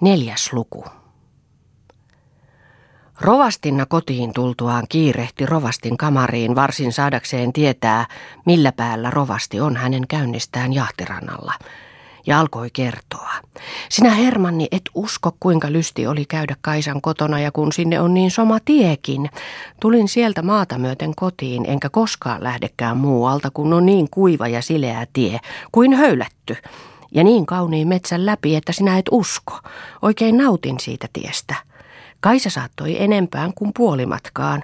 Neljäs luku. Rovastinna kotiin tultuaan kiirehti rovastin kamariin varsin saadakseen tietää, millä päällä rovasti on hänen käynnistään jahtirannalla. Ja alkoi kertoa. Sinä Hermanni et usko, kuinka lysti oli käydä Kaisan kotona ja kun sinne on niin soma tiekin. Tulin sieltä maata myöten kotiin, enkä koskaan lähdekään muualta, kun on niin kuiva ja sileä tie, kuin höylätty ja niin kauniin metsän läpi, että sinä et usko. Oikein nautin siitä tiestä. Kaisa saattoi enempään kuin puolimatkaan,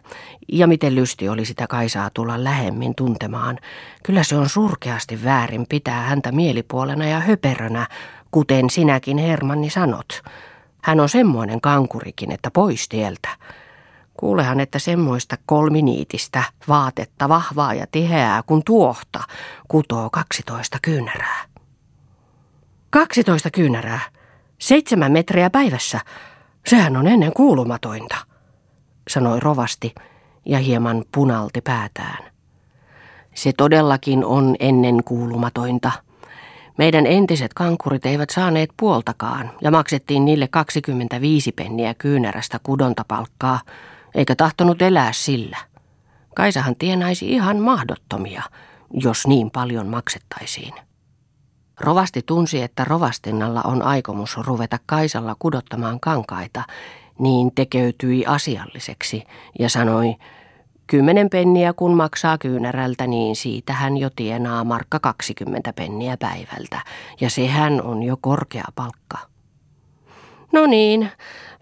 ja miten lysti oli sitä Kaisaa tulla lähemmin tuntemaan. Kyllä se on surkeasti väärin pitää häntä mielipuolena ja höperönä, kuten sinäkin Hermanni sanot. Hän on semmoinen kankurikin, että pois tieltä. Kuulehan, että semmoista kolminiitistä vaatetta vahvaa ja tiheää kuin tuohta kutoo kaksitoista kyynärää. Kaksitoista kyynärää. Seitsemän metriä päivässä. Sehän on ennen kuulumatointa, sanoi rovasti ja hieman punalti päätään. Se todellakin on ennen kuulumatointa. Meidän entiset kankurit eivät saaneet puoltakaan ja maksettiin niille 25 penniä kyynärästä kudontapalkkaa, eikä tahtonut elää sillä. Kaisahan tienaisi ihan mahdottomia, jos niin paljon maksettaisiin. Rovasti tunsi, että rovastinnalla on aikomus ruveta Kaisalla kudottamaan kankaita, niin tekeytyi asialliseksi ja sanoi, kymmenen penniä kun maksaa kyynärältä, niin siitä hän jo tienaa markka 20 penniä päivältä, ja sehän on jo korkea palkka. No niin,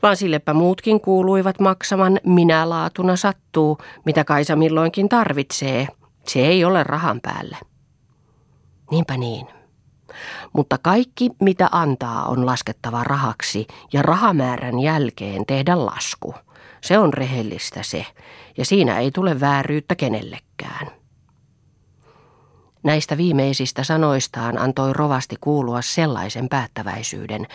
vaan sillepä muutkin kuuluivat maksaman minä laatuna sattuu, mitä Kaisa milloinkin tarvitsee. Se ei ole rahan päälle. Niinpä niin. Mutta kaikki, mitä antaa, on laskettava rahaksi ja rahamäärän jälkeen tehdä lasku. Se on rehellistä se, ja siinä ei tule vääryyttä kenellekään. Näistä viimeisistä sanoistaan antoi rovasti kuulua sellaisen päättäväisyyden,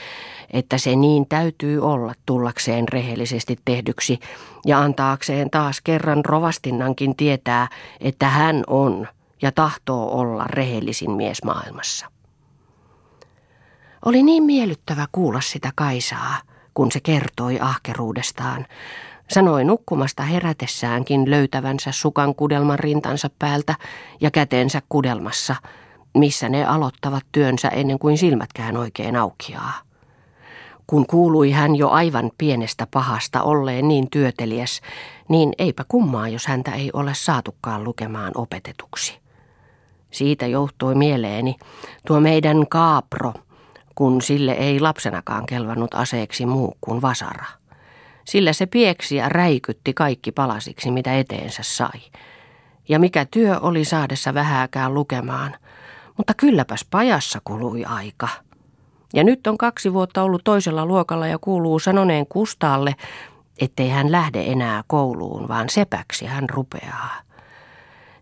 että se niin täytyy olla tullakseen rehellisesti tehdyksi ja antaakseen taas kerran rovastinnankin tietää, että hän on ja tahtoo olla rehellisin mies maailmassa. Oli niin miellyttävä kuulla sitä Kaisaa, kun se kertoi ahkeruudestaan. Sanoi nukkumasta herätessäänkin löytävänsä sukan kudelman rintansa päältä ja kätensä kudelmassa, missä ne aloittavat työnsä ennen kuin silmätkään oikein aukiaa. Kun kuului hän jo aivan pienestä pahasta olleen niin työteliäs, niin eipä kummaa, jos häntä ei ole saatukaan lukemaan opetetuksi. Siitä johtui mieleeni tuo meidän kaapro – kun sille ei lapsenakaan kelvannut aseeksi muu kuin vasara. Sillä se pieksi ja räikytti kaikki palasiksi, mitä eteensä sai. Ja mikä työ oli saadessa vähääkään lukemaan, mutta kylläpäs pajassa kului aika. Ja nyt on kaksi vuotta ollut toisella luokalla ja kuuluu sanoneen Kustaalle, ettei hän lähde enää kouluun, vaan sepäksi hän rupeaa.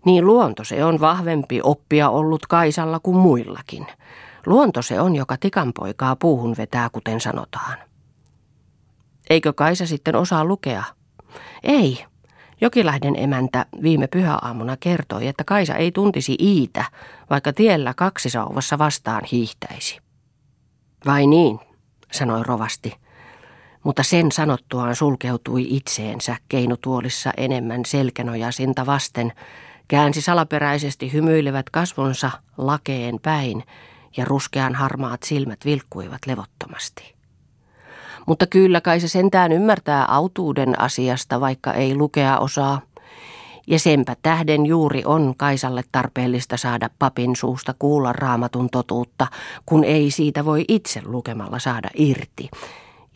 Niin luonto se on vahvempi oppia ollut Kaisalla kuin muillakin. Luonto se on, joka tikanpoikaa puuhun vetää, kuten sanotaan. Eikö Kaisa sitten osaa lukea? Ei. Jokilähden emäntä viime pyhäaamuna kertoi, että Kaisa ei tuntisi iitä, vaikka tiellä kaksi sauvassa vastaan hiihtäisi. Vai niin, sanoi rovasti. Mutta sen sanottuaan sulkeutui itseensä keinutuolissa enemmän selkänojasinta vasten, käänsi salaperäisesti hymyilevät kasvonsa lakeen päin ja ruskean harmaat silmät vilkkuivat levottomasti. Mutta kyllä kai se sentään ymmärtää autuuden asiasta, vaikka ei lukea osaa. Ja senpä tähden juuri on Kaisalle tarpeellista saada papin suusta kuulla raamatun totuutta, kun ei siitä voi itse lukemalla saada irti.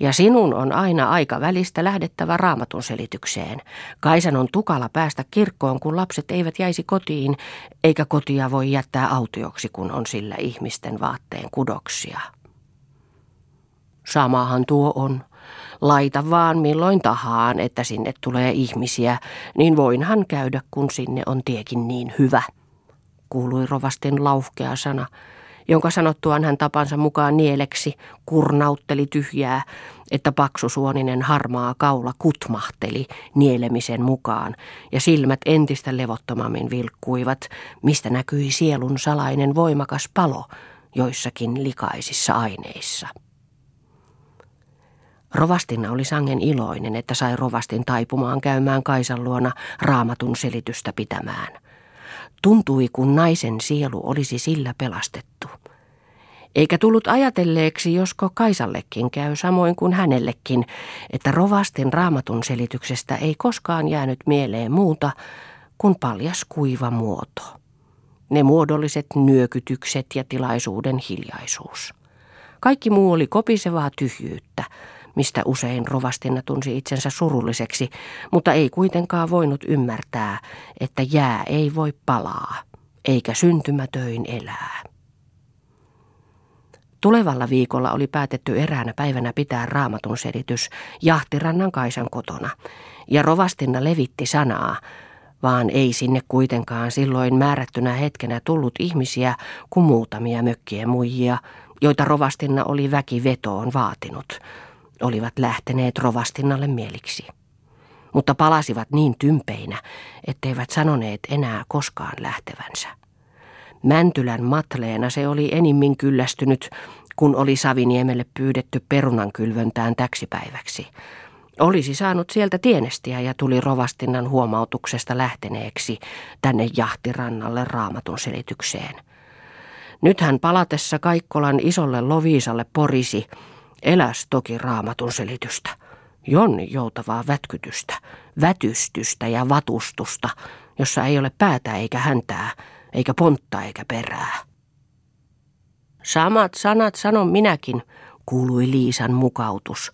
Ja sinun on aina aika välistä lähdettävä raamatun selitykseen. Kaisan on tukala päästä kirkkoon, kun lapset eivät jäisi kotiin, eikä kotia voi jättää autioksi, kun on sillä ihmisten vaatteen kudoksia. Samahan tuo on. Laita vaan milloin tahaan, että sinne tulee ihmisiä, niin voinhan käydä, kun sinne on tiekin niin hyvä, kuului rovastin lauhkea sana – jonka sanottuaan hän tapansa mukaan nieleksi kurnautteli tyhjää, että paksusuoninen harmaa kaula kutmahteli nielemisen mukaan, ja silmät entistä levottomammin vilkkuivat, mistä näkyi sielun salainen voimakas palo joissakin likaisissa aineissa. Rovastinna oli sangen iloinen, että sai rovastin taipumaan käymään Kaisan luona raamatun selitystä pitämään. Tuntui, kun naisen sielu olisi sillä pelastettu. Eikä tullut ajatelleeksi, josko Kaisallekin käy samoin kuin hänellekin, että rovastin raamatun selityksestä ei koskaan jäänyt mieleen muuta kuin paljas kuiva muoto. Ne muodolliset nyökytykset ja tilaisuuden hiljaisuus. Kaikki muu oli kopisevaa tyhjyyttä, mistä usein rovastina tunsi itsensä surulliseksi, mutta ei kuitenkaan voinut ymmärtää, että jää ei voi palaa, eikä syntymätöin elää. Tulevalla viikolla oli päätetty eräänä päivänä pitää raamatun selitys Jahtirannan Kaisan kotona, ja rovastinna levitti sanaa, vaan ei sinne kuitenkaan silloin määrättynä hetkenä tullut ihmisiä kuin muutamia mökkien muijia, joita rovastinna oli väki vetoon vaatinut, olivat lähteneet rovastinnalle mieliksi. Mutta palasivat niin tympeinä, etteivät sanoneet enää koskaan lähtevänsä. Mäntylän matleena se oli enimmin kyllästynyt, kun oli Saviniemelle pyydetty perunankylvöntään täksipäiväksi. Olisi saanut sieltä tienestiä ja tuli rovastinnan huomautuksesta lähteneeksi tänne jahtirannalle raamatun selitykseen. Nythän palatessa Kaikkolan isolle Loviisalle porisi, eläs toki raamatun selitystä. Jonni joutavaa vätkytystä, vätystystä ja vatustusta, jossa ei ole päätä eikä häntää, eikä pontta eikä perää. Samat sanat sanon minäkin, kuului Liisan mukautus,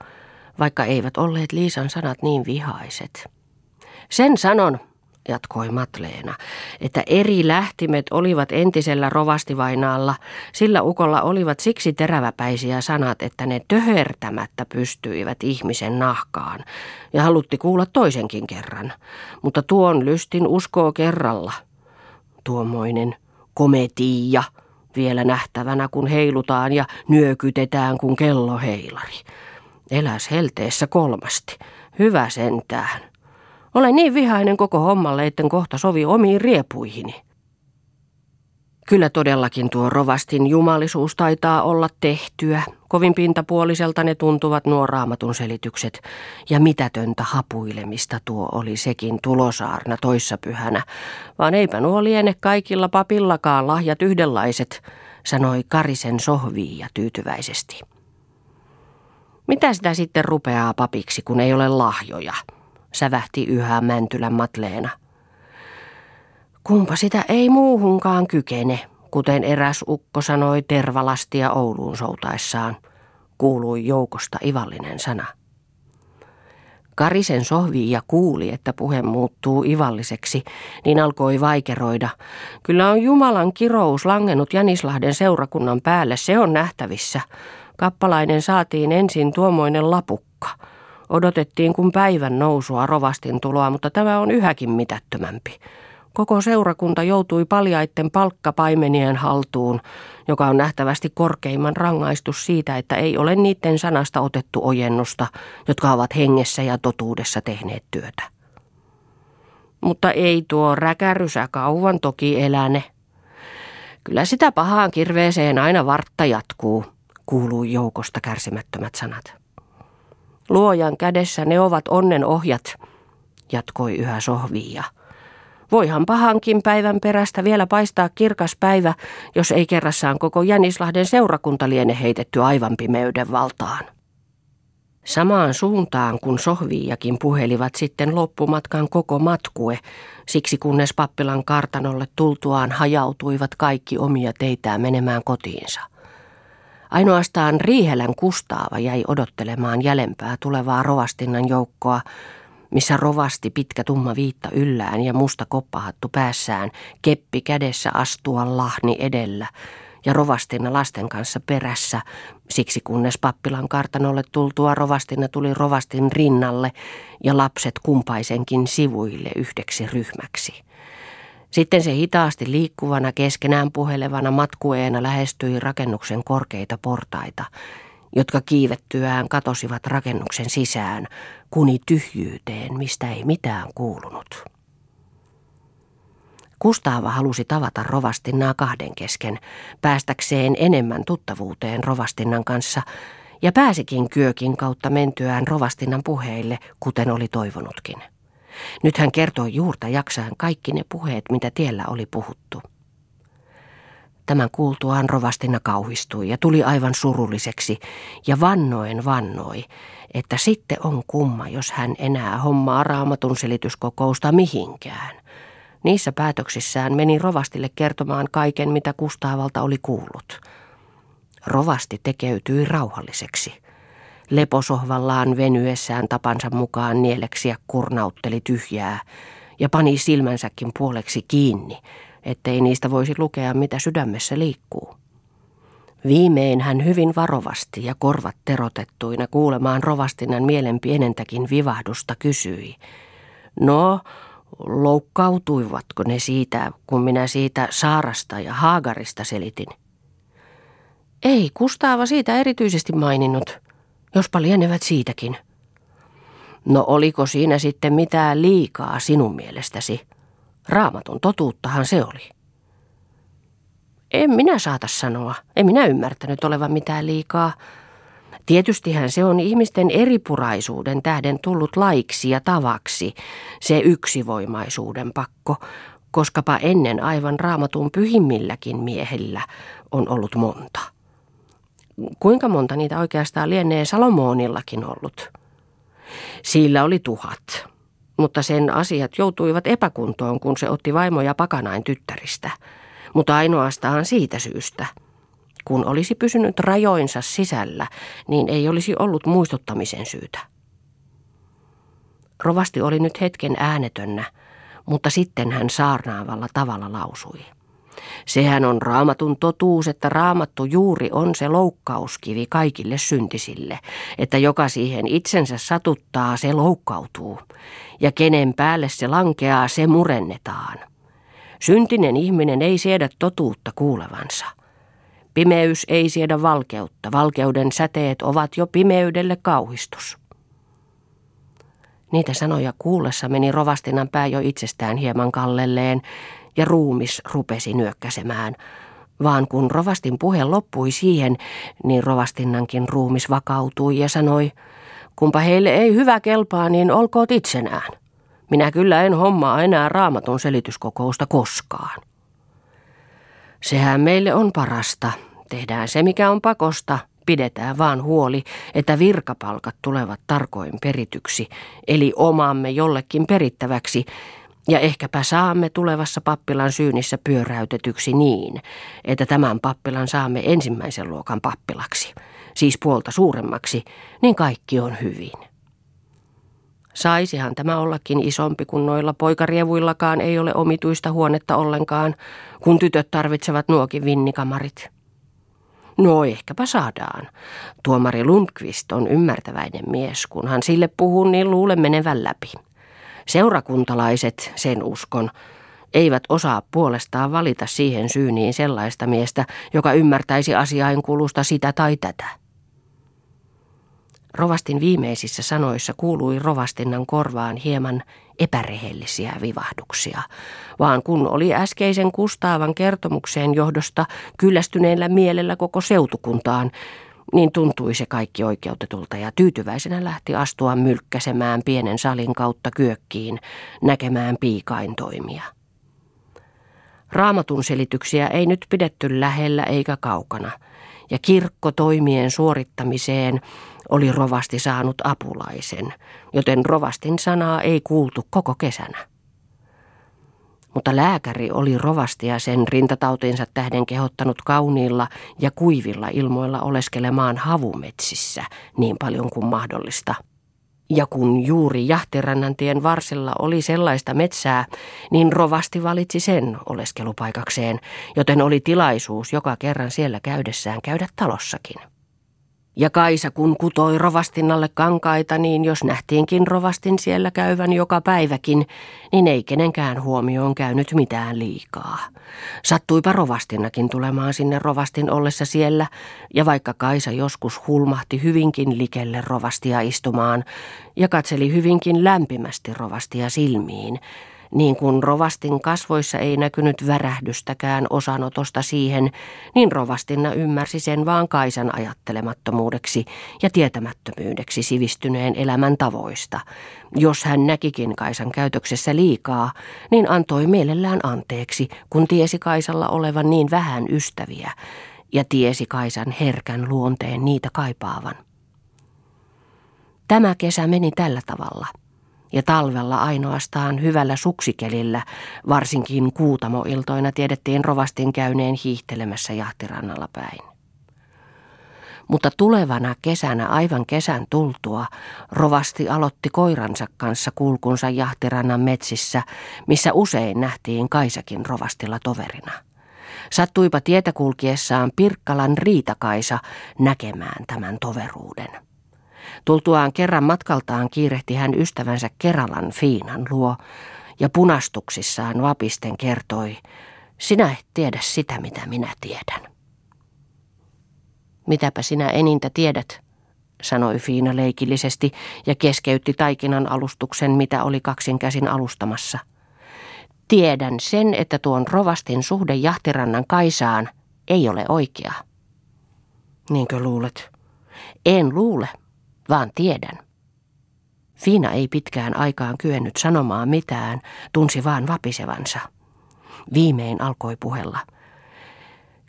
vaikka eivät olleet Liisan sanat niin vihaiset. Sen sanon, jatkoi Matleena, että eri lähtimet olivat entisellä rovastivainaalla, sillä ukolla olivat siksi teräväpäisiä sanat, että ne töhertämättä pystyivät ihmisen nahkaan, ja halutti kuulla toisenkin kerran, mutta tuon lystin uskoo kerralla – tuommoinen kometia vielä nähtävänä, kun heilutaan ja nyökytetään kuin kelloheilari. Eläs helteessä kolmasti. Hyvä sentään. Olen niin vihainen koko hommalle, etten kohta sovi omiin riepuihini. Kyllä todellakin tuo rovastin jumalisuus taitaa olla tehtyä. Kovin pintapuoliselta ne tuntuvat nuo raamatun selitykset. Ja mitätöntä hapuilemista tuo oli sekin tulosaarna toissapyhänä. Vaan eipä nuo liene kaikilla papillakaan lahjat yhdenlaiset, sanoi Karisen sohviia tyytyväisesti. Mitä sitä sitten rupeaa papiksi, kun ei ole lahjoja, sävähti yhä Mäntylän Matleena. Kumpa sitä ei muuhunkaan kykene, kuten eräs ukko sanoi tervalastia Ouluun soutaessaan, kuului joukosta ivallinen sana. Karisen sohvi ja kuuli, että puhe muuttuu ivalliseksi, niin alkoi vaikeroida. Kyllä on Jumalan kirous langennut Jänislahden seurakunnan päälle, se on nähtävissä. Kappalainen saatiin ensin tuomoinen lapukka. Odotettiin kun päivän nousua rovastin tuloa, mutta tämä on yhäkin mitättömämpi. Koko seurakunta joutui paljaitten palkkapaimenien haltuun, joka on nähtävästi korkeimman rangaistus siitä, että ei ole niiden sanasta otettu ojennusta, jotka ovat hengessä ja totuudessa tehneet työtä. Mutta ei tuo räkärysä kauan toki eläne. Kyllä sitä pahaan kirveeseen aina vartta jatkuu, kuuluu joukosta kärsimättömät sanat. Luojan kädessä ne ovat onnen ohjat, jatkoi yhä sohvia. Voihan pahankin päivän perästä vielä paistaa kirkas päivä, jos ei kerrassaan koko Jänislahden seurakunta liene heitetty aivan pimeyden valtaan. Samaan suuntaan, kun sohviijakin puhelivat sitten loppumatkan koko matkue, siksi kunnes pappilan kartanolle tultuaan hajautuivat kaikki omia teitään menemään kotiinsa. Ainoastaan Riihelän Kustaava jäi odottelemaan jäljempää tulevaa rovastinnan joukkoa, missä rovasti pitkä tumma viitta yllään ja musta koppahattu päässään, keppi kädessä astua lahni edellä ja rovastina lasten kanssa perässä, siksi kunnes pappilan kartanolle tultua rovastina tuli rovastin rinnalle ja lapset kumpaisenkin sivuille yhdeksi ryhmäksi. Sitten se hitaasti liikkuvana keskenään puhelevana matkueena lähestyi rakennuksen korkeita portaita jotka kiivettyään katosivat rakennuksen sisään, kuni tyhjyyteen, mistä ei mitään kuulunut. Kustaava halusi tavata Rovastinnaa kahden kesken, päästäkseen enemmän tuttavuuteen Rovastinnan kanssa ja pääsikin kyökin kautta mentyään rovastinnan puheille, kuten oli toivonutkin. Nyt hän kertoi juurta jaksaen kaikki ne puheet, mitä tiellä oli puhuttu. Tämän kuultuaan rovastina kauhistui ja tuli aivan surulliseksi ja vannoen vannoi, että sitten on kumma, jos hän enää hommaa raamatun selityskokousta mihinkään. Niissä päätöksissään meni rovastille kertomaan kaiken, mitä Kustaavalta oli kuullut. Rovasti tekeytyi rauhalliseksi. Leposohvallaan venyessään tapansa mukaan nieleksiä kurnautteli tyhjää ja pani silmänsäkin puoleksi kiinni, ettei niistä voisi lukea, mitä sydämessä liikkuu. Viimein hän hyvin varovasti ja korvat terotettuina kuulemaan rovastinnan mielen pienentäkin vivahdusta kysyi. No, loukkautuivatko ne siitä, kun minä siitä Saarasta ja Haagarista selitin? Ei Kustaava siitä erityisesti maininnut, jospa lienevät siitäkin. No oliko siinä sitten mitään liikaa sinun mielestäsi? Raamatun totuuttahan se oli. En minä saata sanoa. En minä ymmärtänyt olevan mitään liikaa. Tietystihän se on ihmisten eripuraisuuden tähden tullut laiksi ja tavaksi, se yksivoimaisuuden pakko, koskapa ennen aivan raamatun pyhimmilläkin miehillä on ollut monta. Kuinka monta niitä oikeastaan lienee Salomonillakin ollut? Sillä oli tuhat, mutta sen asiat joutuivat epäkuntoon, kun se otti vaimoja pakanain tyttäristä – mutta ainoastaan siitä syystä. Kun olisi pysynyt rajoinsa sisällä, niin ei olisi ollut muistuttamisen syytä. Rovasti oli nyt hetken äänetönnä, mutta sitten hän saarnaavalla tavalla lausui. Sehän on raamatun totuus, että raamattu juuri on se loukkauskivi kaikille syntisille, että joka siihen itsensä satuttaa, se loukkautuu, ja kenen päälle se lankeaa, se murennetaan. Syntinen ihminen ei siedä totuutta kuulevansa. Pimeys ei siedä valkeutta, valkeuden säteet ovat jo pimeydelle kauhistus. Niitä sanoja kuullessa meni rovastinan pää jo itsestään hieman kallelleen ja ruumis rupesi nyökkäsemään. Vaan kun rovastin puhe loppui siihen, niin rovastinnankin ruumis vakautui ja sanoi, kumpa heille ei hyvä kelpaa, niin olkoot itsenään. Minä kyllä en hommaa enää raamatun selityskokousta koskaan. Sehän meille on parasta. Tehdään se, mikä on pakosta. Pidetään vaan huoli, että virkapalkat tulevat tarkoin perityksi, eli omaamme jollekin perittäväksi, ja ehkäpä saamme tulevassa pappilan syynissä pyöräytetyksi niin, että tämän pappilan saamme ensimmäisen luokan pappilaksi, siis puolta suuremmaksi, niin kaikki on hyvin. Saisihan tämä ollakin isompi, kun noilla poikarievuillakaan ei ole omituista huonetta ollenkaan, kun tytöt tarvitsevat nuokin vinnikamarit. No ehkäpä saadaan. Tuomari Lundqvist on ymmärtäväinen mies, kun hän sille puhuu, niin luulen menevän läpi. Seurakuntalaiset, sen uskon, eivät osaa puolestaan valita siihen syyniin sellaista miestä, joka ymmärtäisi asiainkulusta sitä tai tätä. Rovastin viimeisissä sanoissa kuului rovastinnan korvaan hieman epärehellisiä vivahduksia, vaan kun oli äskeisen Kustaavan kertomukseen johdosta kyllästyneellä mielellä koko seutukuntaan, niin tuntui se kaikki oikeutetulta ja tyytyväisenä lähti astua mylkkäsemään pienen salin kautta kyökkiin näkemään piikain toimia. Raamatun selityksiä ei nyt pidetty lähellä eikä kaukana, ja kirkko toimien suorittamiseen oli rovasti saanut apulaisen, joten rovastin sanaa ei kuultu koko kesänä. Mutta lääkäri oli rovastia sen rintatautinsa tähden kehottanut kauniilla ja kuivilla ilmoilla oleskelemaan havumetsissä niin paljon kuin mahdollista. Ja kun juuri Jahtirannantien varsilla oli sellaista metsää, niin rovasti valitsi sen oleskelupaikakseen, joten oli tilaisuus joka kerran siellä käydessään käydä talossakin. Ja Kaisa kun kutoi rovastinnalle kankaita, niin jos nähtiinkin rovastin siellä käyvän joka päiväkin, niin ei kenenkään huomioon käynyt mitään liikaa. Sattuipa rovastinnakin tulemaan sinne rovastin ollessa siellä, ja vaikka Kaisa joskus hulmahti hyvinkin likelle rovastia istumaan, ja katseli hyvinkin lämpimästi rovastia silmiin, Niin kuin rovastin kasvoissa ei näkynyt värähdystäkään osanotosta siihen, niin rovastinna ymmärsi sen vaan Kaisan ajattelemattomuudeksi ja tietämättömyydeksi sivistyneen elämän tavoista. Jos hän näkikin Kaisan käytöksessä liikaa, niin antoi mielellään anteeksi, kun tiesi Kaisalla olevan niin vähän ystäviä, ja tiesi Kaisan herkän luonteen niitä kaipaavan. Tämä kesä meni tällä tavalla – ja talvella ainoastaan hyvällä suksikelillä, varsinkin kuutamoiltoina tiedettiin rovastin käyneen hiihtelemässä jahtirannalla päin. Mutta tulevana kesänä, aivan kesän tultua, rovasti aloitti koiransa kanssa kulkunsa jahtirannan metsissä, missä usein nähtiin Kaisakin rovastilla toverina. Sattuipa tietä kulkiessaan Pirkkalan Riitakaisa näkemään tämän toveruuden. Tultuaan kerran matkaltaan kiirehti hän ystävänsä Keralan Fiinan luo ja punastuksissaan vapisten kertoi, sinä et tiedä sitä, mitä minä tiedän. Mitäpä sinä enintä tiedät, sanoi Fiina leikillisesti ja keskeytti taikinan alustuksen, mitä oli kaksin käsin alustamassa. Tiedän sen, että tuon rovastin suhde jahtirannan Kaisaan ei ole oikea. Niinkö luulet? En luule, vaan tiedän. Fiina ei pitkään aikaan kyennyt sanomaan mitään, tunsi vaan vapisevansa. Viimein alkoi puhella.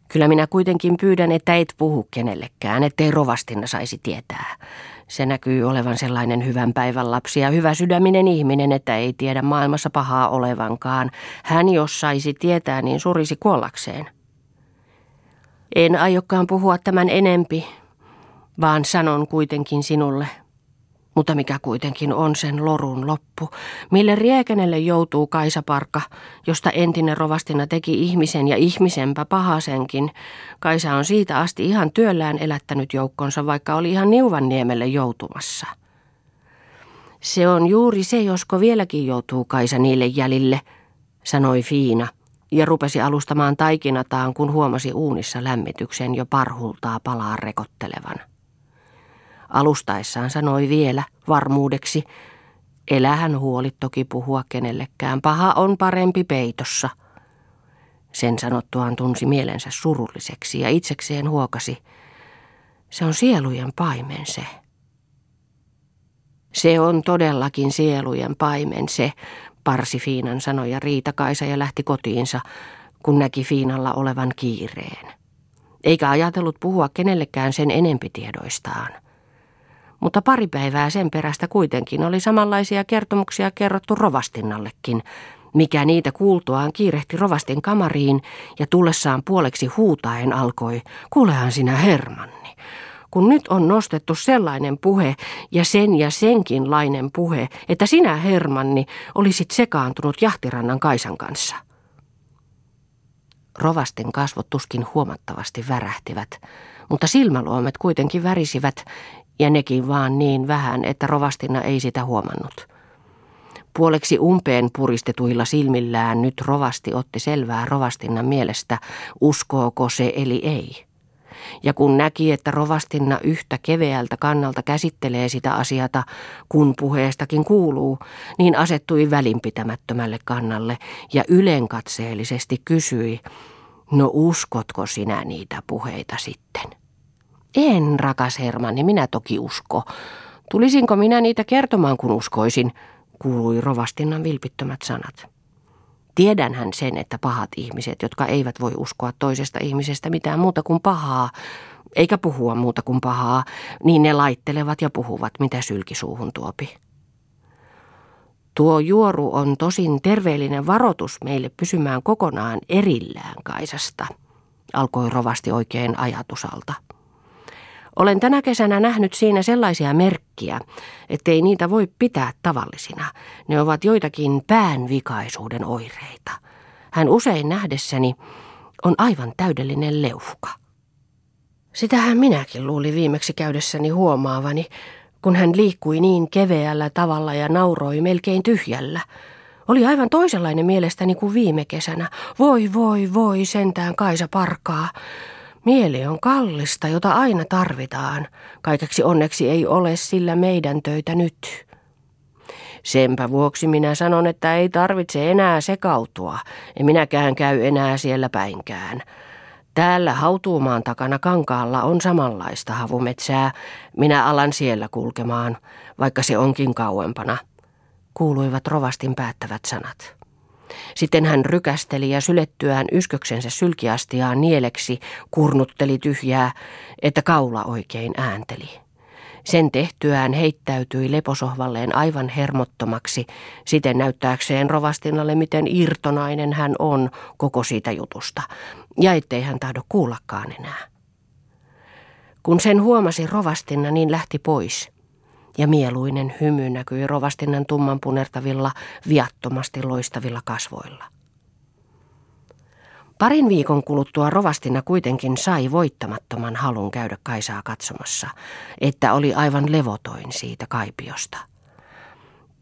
Kyllä minä kuitenkin pyydän, että et puhu kenellekään, ettei rovastina saisi tietää. Se näkyy olevan sellainen hyvän päivän lapsi ja hyvä sydäminen ihminen, että ei tiedä maailmassa pahaa olevankaan. Hän jos saisi tietää, niin surisi kuollakseen. En aiokkaan puhua tämän enempi, vaan sanon kuitenkin sinulle. Mutta mikä kuitenkin on sen lorun loppu, mille riekänelle joutuu Kaisaparkka, josta entinen rovastina teki ihmisen ja ihmisenpä pahasenkin. Kaisa on siitä asti ihan työllään elättänyt joukkonsa, vaikka oli ihan Niuvanniemelle joutumassa. Se on juuri se, josko vieläkin joutuu Kaisa niille jäljille, sanoi Fiina ja rupesi alustamaan taikinataan, kun huomasi uunissa lämmityksen jo parhultaa palaa rekottelevan. Alustaessaan sanoi vielä varmuudeksi, elähän huoli toki puhua kenellekään, paha on parempi peitossa. Sen sanottuaan tunsi mielensä surulliseksi ja itsekseen huokasi, se on sielujen paimen se. Se on todellakin sielujen paimen se, parsi Fiinan sanoja Riita Kaisa ja lähti kotiinsa, kun näki Fiinalla olevan kiireen. Eikä ajatellut puhua kenellekään sen enempi tiedoistaan mutta pari päivää sen perästä kuitenkin oli samanlaisia kertomuksia kerrottu rovastinnallekin, mikä niitä kuultuaan kiirehti rovastin kamariin ja tullessaan puoleksi huutaen alkoi, kuulehan sinä Hermanni, kun nyt on nostettu sellainen puhe ja sen ja senkinlainen puhe, että sinä Hermanni olisit sekaantunut jahtirannan Kaisan kanssa. Rovastin kasvot tuskin huomattavasti värähtivät, mutta silmäluomet kuitenkin värisivät ja nekin vaan niin vähän, että rovastina ei sitä huomannut. Puoleksi umpeen puristetuilla silmillään nyt rovasti otti selvää rovastinnan mielestä, uskooko se eli ei. Ja kun näki, että rovastinna yhtä keveältä kannalta käsittelee sitä asiata, kun puheestakin kuuluu, niin asettui välinpitämättömälle kannalle ja ylenkatseellisesti kysyi, no uskotko sinä niitä puheita sitten? En, rakas Hermanni, minä toki usko. Tulisinko minä niitä kertomaan, kun uskoisin, kuului rovastinnan vilpittömät sanat. Tiedänhän sen, että pahat ihmiset, jotka eivät voi uskoa toisesta ihmisestä mitään muuta kuin pahaa, eikä puhua muuta kuin pahaa, niin ne laittelevat ja puhuvat, mitä sylkisuuhun tuopi. Tuo juoru on tosin terveellinen varoitus meille pysymään kokonaan erillään Kaisasta, alkoi rovasti oikein ajatusalta. Olen tänä kesänä nähnyt siinä sellaisia merkkiä, ettei niitä voi pitää tavallisina. Ne ovat joitakin päänvikaisuuden oireita. Hän usein nähdessäni on aivan täydellinen leuhka. Sitähän minäkin luulin viimeksi käydessäni huomaavani, kun hän liikkui niin keveällä tavalla ja nauroi melkein tyhjällä. Oli aivan toisenlainen mielestäni kuin viime kesänä. Voi, voi, voi, sentään Kaisa parkaa. Mieli on kallista, jota aina tarvitaan. Kaikeksi onneksi ei ole sillä meidän töitä nyt. Senpä vuoksi minä sanon, että ei tarvitse enää sekautua, en minäkään käy enää siellä päinkään. Täällä hautuumaan takana kankaalla on samanlaista havumetsää. Minä alan siellä kulkemaan, vaikka se onkin kauempana. Kuuluivat rovastin päättävät sanat. Sitten hän rykästeli ja sylettyään ysköksensä sylkiastiaan nieleksi kurnutteli tyhjää, että kaula oikein äänteli. Sen tehtyään heittäytyi leposohvalleen aivan hermottomaksi, siten näyttääkseen rovastinalle, miten irtonainen hän on koko siitä jutusta, ja ettei hän tahdo kuullakaan enää. Kun sen huomasi rovastinna, niin lähti pois, ja mieluinen hymy näkyi rovastinnan tumman punertavilla, viattomasti loistavilla kasvoilla. Parin viikon kuluttua Rovastina kuitenkin sai voittamattoman halun käydä Kaisaa katsomassa, että oli aivan levotoin siitä kaipiosta.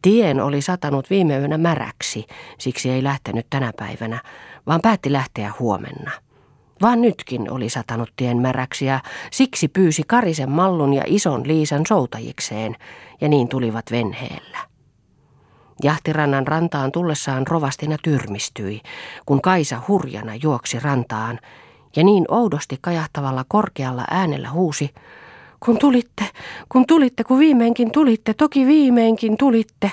Tien oli satanut viime yönä märäksi, siksi ei lähtenyt tänä päivänä, vaan päätti lähteä huomenna. Vaan nytkin oli satanut tien märäksi ja siksi pyysi Karisen Mallun ja ison Liisan soutajikseen, ja niin tulivat venheellä. Jahtirannan rantaan tullessaan rovastina tyrmistyi, kun Kaisa hurjana juoksi rantaan, ja niin oudosti kajahtavalla korkealla äänellä huusi, kun tulitte, kun tulitte, kun viimeinkin tulitte, toki viimeinkin tulitte,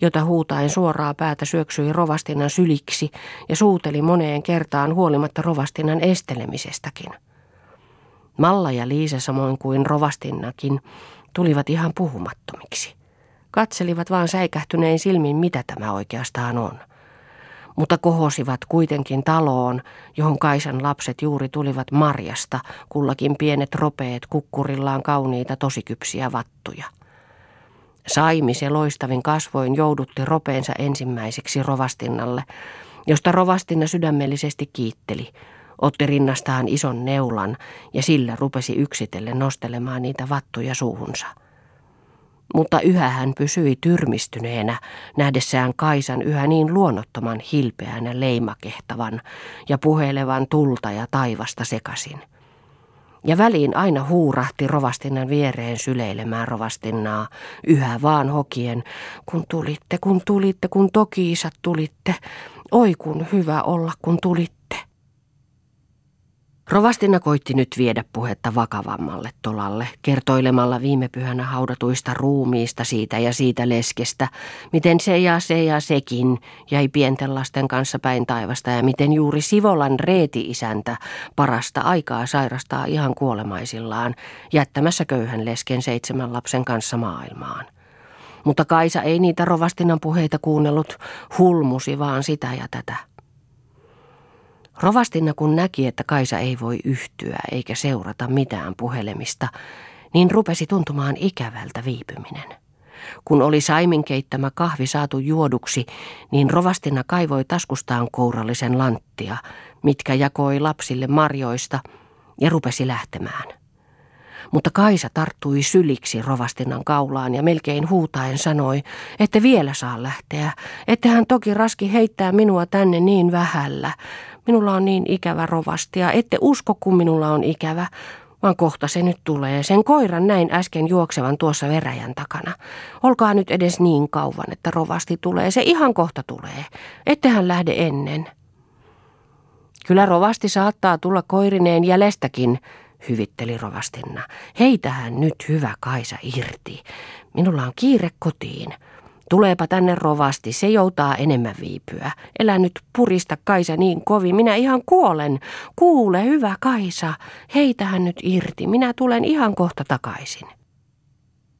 jota huutaen suoraa päätä syöksyi rovastinnan syliksi ja suuteli moneen kertaan huolimatta rovastinnan estelemisestäkin. Malla ja Liisa samoin kuin rovastinnakin tulivat ihan puhumattomiksi. Katselivat vaan säikähtynein silmin, mitä tämä oikeastaan on. Mutta kohosivat kuitenkin taloon, johon Kaisan lapset juuri tulivat marjasta, kullakin pienet ropeet kukkurillaan kauniita tosikypsiä vattuja. Saimi se loistavin kasvoin joudutti ropeensa ensimmäiseksi rovastinnalle, josta rovastinna sydämellisesti kiitteli, otti rinnastaan ison neulan ja sillä rupesi yksitellen nostelemaan niitä vattuja suuhunsa mutta yhä hän pysyi tyrmistyneenä, nähdessään Kaisan yhä niin luonnottoman hilpeänä leimakehtavan ja puhelevan tulta ja taivasta sekasin. Ja väliin aina huurahti rovastinnan viereen syleilemään rovastinnaa, yhä vaan hokien, kun tulitte, kun tulitte, kun tokiisat tulitte, oi kun hyvä olla, kun tulitte. Rovastina koitti nyt viedä puhetta vakavammalle tolalle, kertoilemalla viime pyhänä haudatuista ruumiista siitä ja siitä leskestä, miten se ja se ja sekin jäi pienten lasten kanssa päin taivasta ja miten juuri Sivolan reeti-isäntä parasta aikaa sairastaa ihan kuolemaisillaan, jättämässä köyhän lesken seitsemän lapsen kanssa maailmaan. Mutta Kaisa ei niitä Rovastinan puheita kuunnellut, hulmusi vaan sitä ja tätä. Rovastina kun näki, että Kaisa ei voi yhtyä eikä seurata mitään puhelemista, niin rupesi tuntumaan ikävältä viipyminen. Kun oli Saimin keittämä kahvi saatu juoduksi, niin Rovastina kaivoi taskustaan kourallisen lanttia, mitkä jakoi lapsille marjoista, ja rupesi lähtemään. Mutta Kaisa tarttui syliksi Rovastinnan kaulaan ja melkein huutaen sanoi, että vielä saa lähteä, että hän toki raski heittää minua tänne niin vähällä, Minulla on niin ikävä rovasti ja ette usko, kun minulla on ikävä, vaan kohta se nyt tulee. Sen koiran näin äsken juoksevan tuossa veräjän takana. Olkaa nyt edes niin kauan, että rovasti tulee. Se ihan kohta tulee. Ettehän lähde ennen. Kyllä rovasti saattaa tulla koirineen jäljestäkin, hyvitteli rovastinna. Heitähän nyt hyvä Kaisa irti. Minulla on kiire kotiin. Tuleepa tänne rovasti, se joutaa enemmän viipyä. Elä nyt purista Kaisa niin kovin, minä ihan kuolen. Kuule, hyvä Kaisa, heitähän nyt irti, minä tulen ihan kohta takaisin.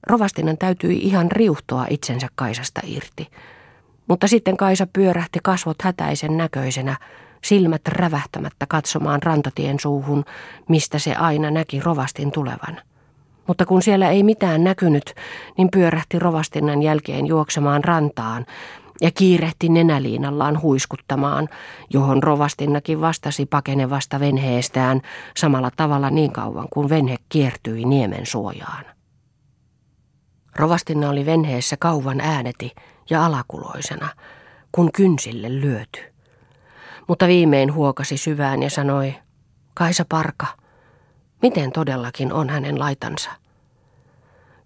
Rovastinan täytyi ihan riuhtoa itsensä Kaisasta irti. Mutta sitten Kaisa pyörähti kasvot hätäisen näköisenä, silmät rävähtämättä katsomaan rantatien suuhun, mistä se aina näki rovastin tulevan. Mutta kun siellä ei mitään näkynyt, niin pyörähti rovastinnan jälkeen juoksemaan rantaan ja kiirehti nenäliinallaan huiskuttamaan, johon rovastinnakin vastasi pakenevasta venheestään samalla tavalla niin kauan kuin venhe kiertyi niemen suojaan. Rovastinna oli venheessä kauvan ääneti ja alakuloisena, kun kynsille lyöty. Mutta viimein huokasi syvään ja sanoi, Kaisa Parka, miten todellakin on hänen laitansa?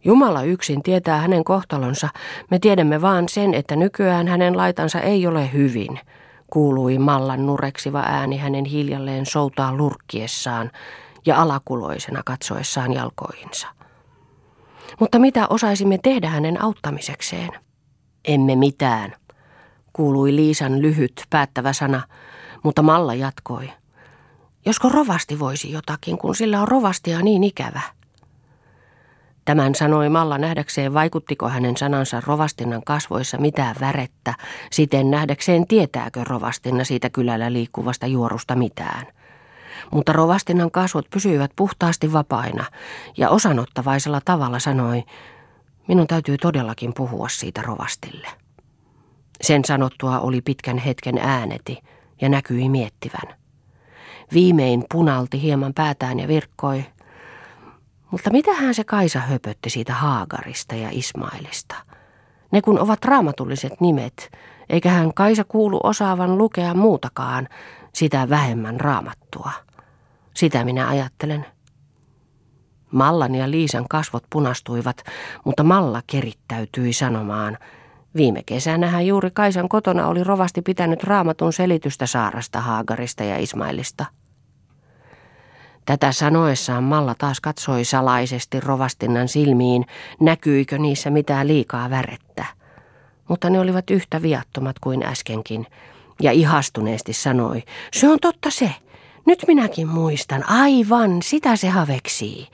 Jumala yksin tietää hänen kohtalonsa. Me tiedämme vaan sen, että nykyään hänen laitansa ei ole hyvin, kuului Mallan nureksiva ääni hänen hiljalleen soutaa lurkkiessaan ja alakuloisena katsoessaan jalkoihinsa. Mutta mitä osaisimme tehdä hänen auttamisekseen? Emme mitään, kuului Liisan lyhyt, päättävä sana, mutta Malla jatkoi. Josko rovasti voisi jotakin, kun sillä on rovastia niin ikävä. Tämän sanoi Malla nähdäkseen, vaikuttiko hänen sanansa rovastinnan kasvoissa mitään värettä, siten nähdäkseen tietääkö rovastinna siitä kylällä liikkuvasta juorusta mitään. Mutta rovastinnan kasvot pysyivät puhtaasti vapaina ja osanottavaisella tavalla sanoi, minun täytyy todellakin puhua siitä rovastille. Sen sanottua oli pitkän hetken ääneti ja näkyi miettivän. Viimein punalti hieman päätään ja virkkoi, mutta mitähän se Kaisa höpötti siitä Haagarista ja Ismailista? Ne kun ovat raamatulliset nimet, eikä hän Kaisa kuulu osaavan lukea muutakaan, sitä vähemmän raamattua. Sitä minä ajattelen. Mallan ja Liisan kasvot punastuivat, mutta Malla kerittäytyi sanomaan. Viime kesänä hän juuri Kaisan kotona oli rovasti pitänyt raamatun selitystä Saarasta, Haagarista ja Ismailista. Tätä sanoessaan Malla taas katsoi salaisesti rovastinnan silmiin, näkyikö niissä mitään liikaa värettä. Mutta ne olivat yhtä viattomat kuin äskenkin, ja ihastuneesti sanoi, se on totta se, nyt minäkin muistan, aivan, sitä se haveksii.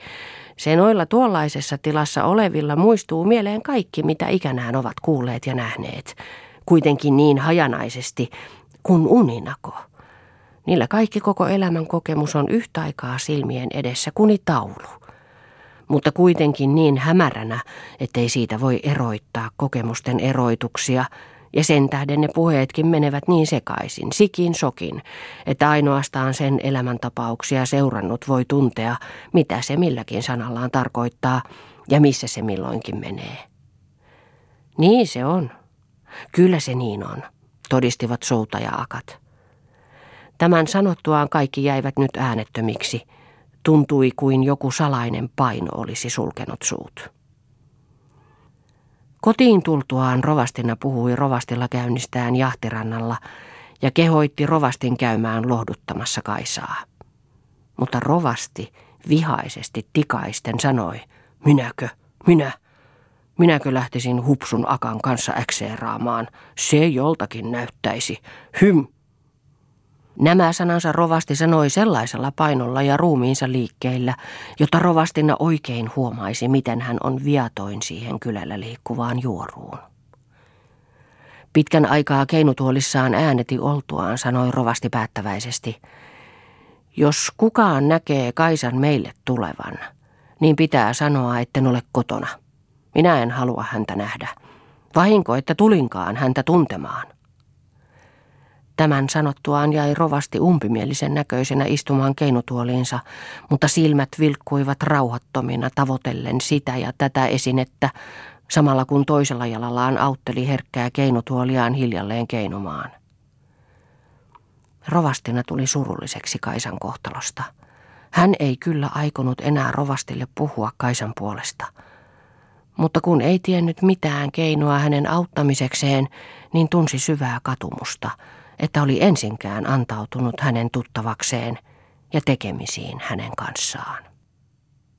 Se noilla tuollaisessa tilassa olevilla muistuu mieleen kaikki, mitä ikänään ovat kuulleet ja nähneet, kuitenkin niin hajanaisesti kuin uninako. Niillä kaikki koko elämän kokemus on yhtä aikaa silmien edessä kuni taulu. Mutta kuitenkin niin hämäränä, ettei siitä voi eroittaa kokemusten eroituksia, ja sen tähden ne puheetkin menevät niin sekaisin, sikin sokin, että ainoastaan sen elämäntapauksia seurannut voi tuntea, mitä se milläkin sanallaan tarkoittaa ja missä se milloinkin menee. Niin se on. Kyllä se niin on, todistivat soutaja-akat. Tämän sanottuaan kaikki jäivät nyt äänettömiksi. Tuntui kuin joku salainen paino olisi sulkenut suut. Kotiin tultuaan rovastina puhui rovastilla käynnistään jahtirannalla ja kehoitti rovastin käymään lohduttamassa Kaisaa. Mutta rovasti vihaisesti tikaisten sanoi, minäkö, minä, minäkö lähtisin hupsun akan kanssa äkseeraamaan, se joltakin näyttäisi, hym. Nämä sanansa rovasti sanoi sellaisella painolla ja ruumiinsa liikkeillä, jotta rovastina oikein huomaisi, miten hän on viatoin siihen kylällä liikkuvaan juoruun. Pitkän aikaa keinutuolissaan ääneti oltuaan, sanoi rovasti päättäväisesti. Jos kukaan näkee Kaisan meille tulevan, niin pitää sanoa, etten ole kotona. Minä en halua häntä nähdä. Vahinko, että tulinkaan häntä tuntemaan. Tämän sanottuaan jäi rovasti umpimielisen näköisenä istumaan keinutuoliinsa, mutta silmät vilkkuivat rauhattomina tavoitellen sitä ja tätä esinettä, samalla kun toisella jalallaan autteli herkkää keinutuoliaan hiljalleen keinumaan. Rovastina tuli surulliseksi Kaisan kohtalosta. Hän ei kyllä aikonut enää rovastille puhua Kaisan puolesta. Mutta kun ei tiennyt mitään keinoa hänen auttamisekseen, niin tunsi syvää katumusta – että oli ensinkään antautunut hänen tuttavakseen ja tekemisiin hänen kanssaan.